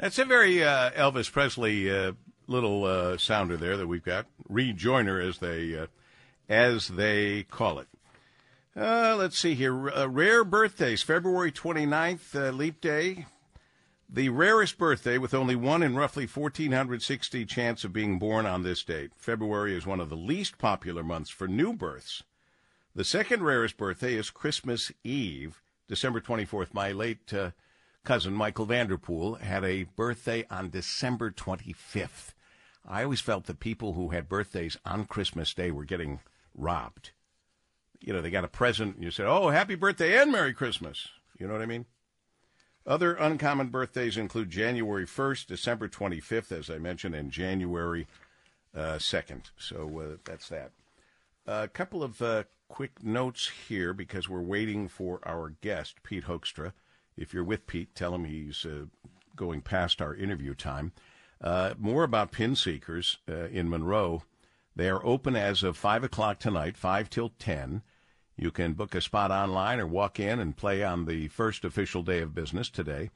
That's a very uh, Elvis Presley uh, little uh, sounder there that we've got. Rejoiner, as they uh, as they call it. Uh, let's see here. Uh, rare birthdays. February 29th, uh, Leap Day. The rarest birthday with only one in roughly 1,460 chance of being born on this date. February is one of the least popular months for new births. The second rarest birthday is Christmas Eve, December 24th. My late cousin, Michael Vanderpool, had a birthday on December 25th. I always felt that people who had birthdays on Christmas Day were getting robbed. You know, they got a present, and you said, Oh, happy birthday and Merry Christmas. You know what I mean? Other uncommon birthdays include January 1st, December 25th, as I mentioned, and January uh, 2nd. So uh, that's that. A couple of uh, quick notes here because we're waiting for our guest, Pete Hoekstra. If you're with Pete, tell him he's uh, going past our interview time. Uh, more about Pin Seekers uh, in Monroe. They are open as of 5 o'clock tonight, 5 till 10. You can book a spot online or walk in and play on the first official day of business today.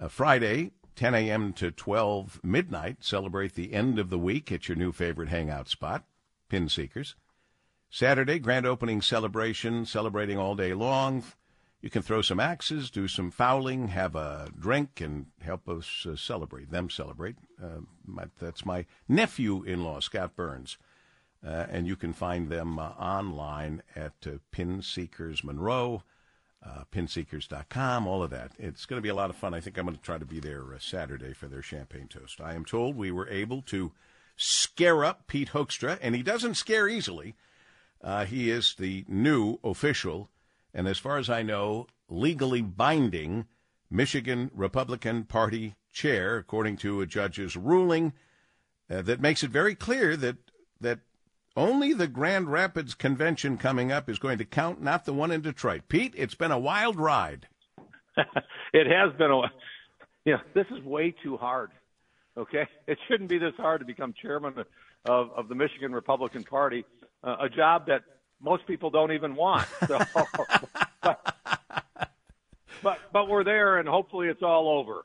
Uh, Friday, 10 a.m. to 12 midnight, celebrate the end of the week at your new favorite hangout spot, Pin Seekers. Saturday, grand opening celebration, celebrating all day long. You can throw some axes, do some fouling, have a drink, and help us uh, celebrate, them celebrate. Uh, my, that's my nephew in law, Scott Burns. Uh, and you can find them uh, online at uh, Pin Seekers Monroe, uh, pinseekers.com, all of that. It's going to be a lot of fun. I think I'm going to try to be there uh, Saturday for their champagne toast. I am told we were able to scare up Pete Hoekstra, and he doesn't scare easily. He is the new official, and as far as I know, legally binding Michigan Republican Party chair, according to a judge's ruling that makes it very clear that that only the Grand Rapids convention coming up is going to count, not the one in Detroit. Pete, it's been a wild ride. it has been a. Know, this is way too hard. Okay, it shouldn't be this hard to become chairman of of the Michigan Republican Party, uh, a job that most people don't even want. So, but, but but we're there, and hopefully it's all over.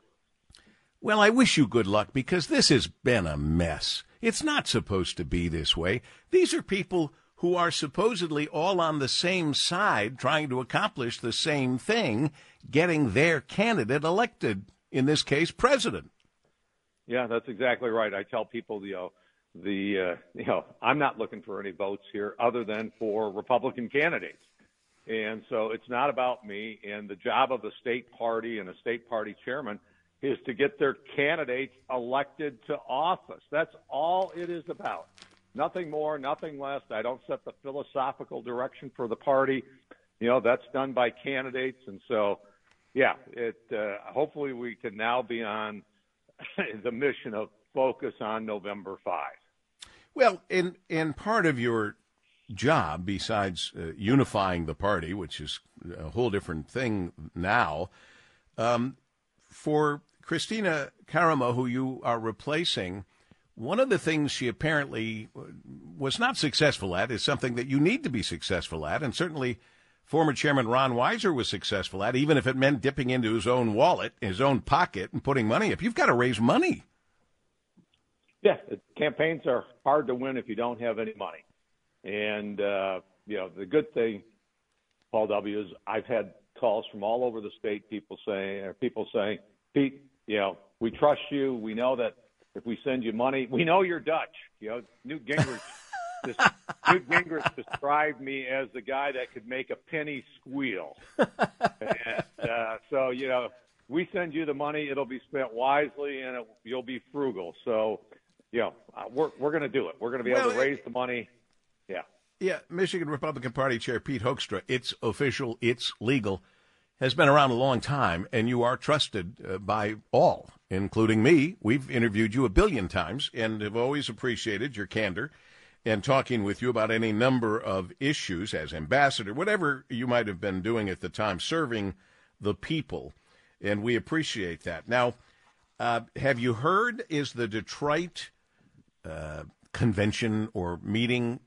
Well, I wish you good luck because this has been a mess. It's not supposed to be this way. These are people who are supposedly all on the same side trying to accomplish the same thing, getting their candidate elected, in this case, president. Yeah, that's exactly right. I tell people, you know, the uh, you know, I'm not looking for any votes here other than for Republican candidates. And so it's not about me and the job of the state party and a state party chairman – is to get their candidates elected to office. That's all it is about. Nothing more, nothing less. I don't set the philosophical direction for the party. You know, that's done by candidates. And so, yeah, it, uh, hopefully we can now be on the mission of focus on November 5. Well, in, in part of your job, besides uh, unifying the party, which is a whole different thing now, um, for Kristina Karamo, who you are replacing, one of the things she apparently was not successful at is something that you need to be successful at, and certainly former Chairman Ron Weiser was successful at, even if it meant dipping into his own wallet, his own pocket, and putting money up. You've got to raise money. Yeah, campaigns are hard to win if you don't have any money. And, uh, you know, the good thing, Paul W., is I've had calls from all over the state, people saying, or people saying, Pete, you know, we trust you. We know that if we send you money, we know you're Dutch. You know, Newt Gingrich. this, Newt Gingrich described me as the guy that could make a penny squeal. and, uh, so you know, we send you the money; it'll be spent wisely, and it, you'll be frugal. So, you know, uh, we're we're going to do it. We're going to be able to raise the money. Yeah. Yeah, Michigan Republican Party Chair Pete Hoekstra. It's official. It's legal has been around a long time, and you are trusted uh, by all, including me. We've interviewed you a billion times and have always appreciated your candor and talking with you about any number of issues as ambassador, whatever you might have been doing at the time, serving the people. And we appreciate that. Now, uh, have you heard, is the Detroit uh, convention or meeting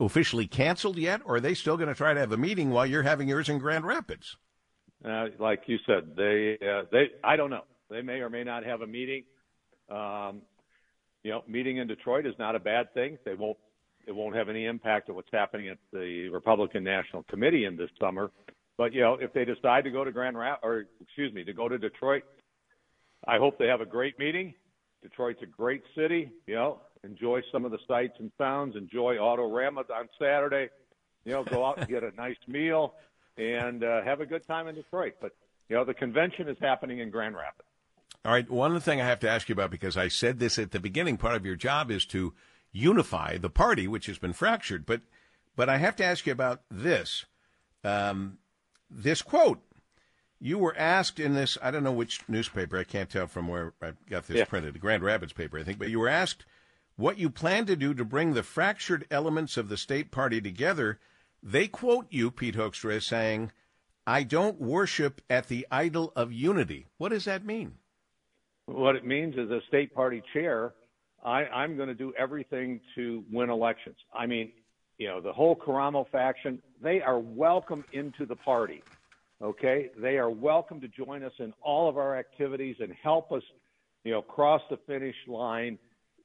officially canceled yet, or are they still going to try to have a meeting while you're having yours in Grand Rapids? Uh, like you said, they uh, they I don't know. They may or may not have a meeting. Um, you know, meeting in Detroit is not a bad thing. They won't it won't have any impact on what's happening at the Republican National Committee in this summer. But you know, if they decide to go to Grand Rap or excuse me, to go to Detroit, I hope they have a great meeting. Detroit's a great city. You know, enjoy some of the sights and sounds. Enjoy Autorama on Saturday. You know, go out and get a nice meal and uh, have a good time in Detroit. But you know, the convention is happening in Grand Rapids. All right. One thing I have to ask you about because I said this at the beginning. Part of your job is to unify the party, which has been fractured. But but I have to ask you about this. Um, this quote. You were asked in this, I don't know which newspaper, I can't tell from where I got this Yeah. printed, the Grand Rapids paper, I think, but you were asked what you plan to do to bring the fractured elements of the state party together. They quote you, Pete Hoekstra, as saying, I don't worship at the idol of unity. What does that mean? What it means is, a state party chair, I, I'm going to do everything to win elections. I mean, you know, the whole Karamo faction, they are welcome into the party. Okay, they are welcome to join us in all of our activities and help us, you know, cross the finish line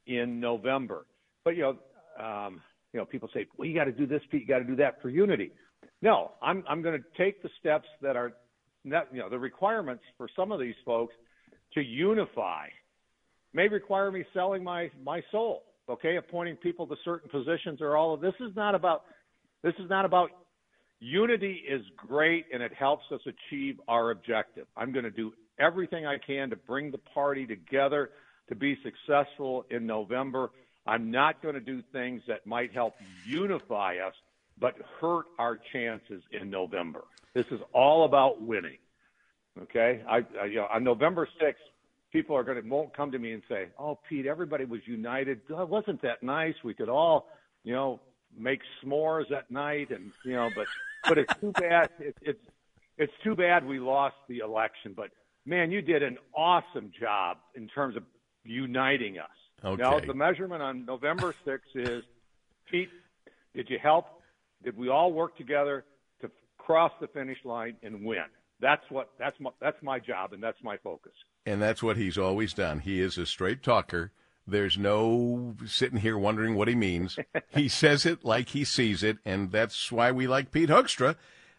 in November. But you know, um, you know, people say, well, you got to do this, Pete, you got to do that for unity. No, I'm I'm going to take the steps that are, not, you know, the requirements for some of these folks to unify may require me selling my my soul okay appointing people to certain positions or all of this is not about this is not about unity is great and it helps us achieve our objective i'm going to do everything i can to bring the party together to be successful in november i'm not going to do things that might help unify us but hurt our chances in november this is all about winning Okay, I, I you know on November sixth, people are going to won't come to me and say, "Oh, Pete, everybody was united. Oh, wasn't that nice? We could all, you know, make s'mores at night, and you know, but but it's too bad. It, it's it's too bad we lost the election. But man, you did an awesome job in terms of uniting us. Okay. Now the measurement on November sixth is, Pete, did you help? Did we all work together to cross the finish line and win? That's what that's my that's my job and that's my focus. And that's what he's always done. He is a straight talker. There's no sitting here wondering what he means. he says it like he sees it, and that's why we like Pete Hoekstra,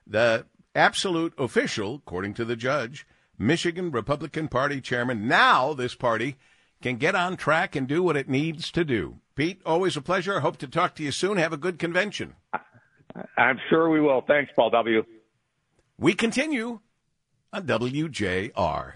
the absolute official, according to the judge, Michigan Republican Party chairman. Now this party can get on track and do what it needs to do. Pete, always a pleasure. Hope to talk to you soon. Have a good convention. I'm sure we will. Thanks, Paul W. We continue on WJR.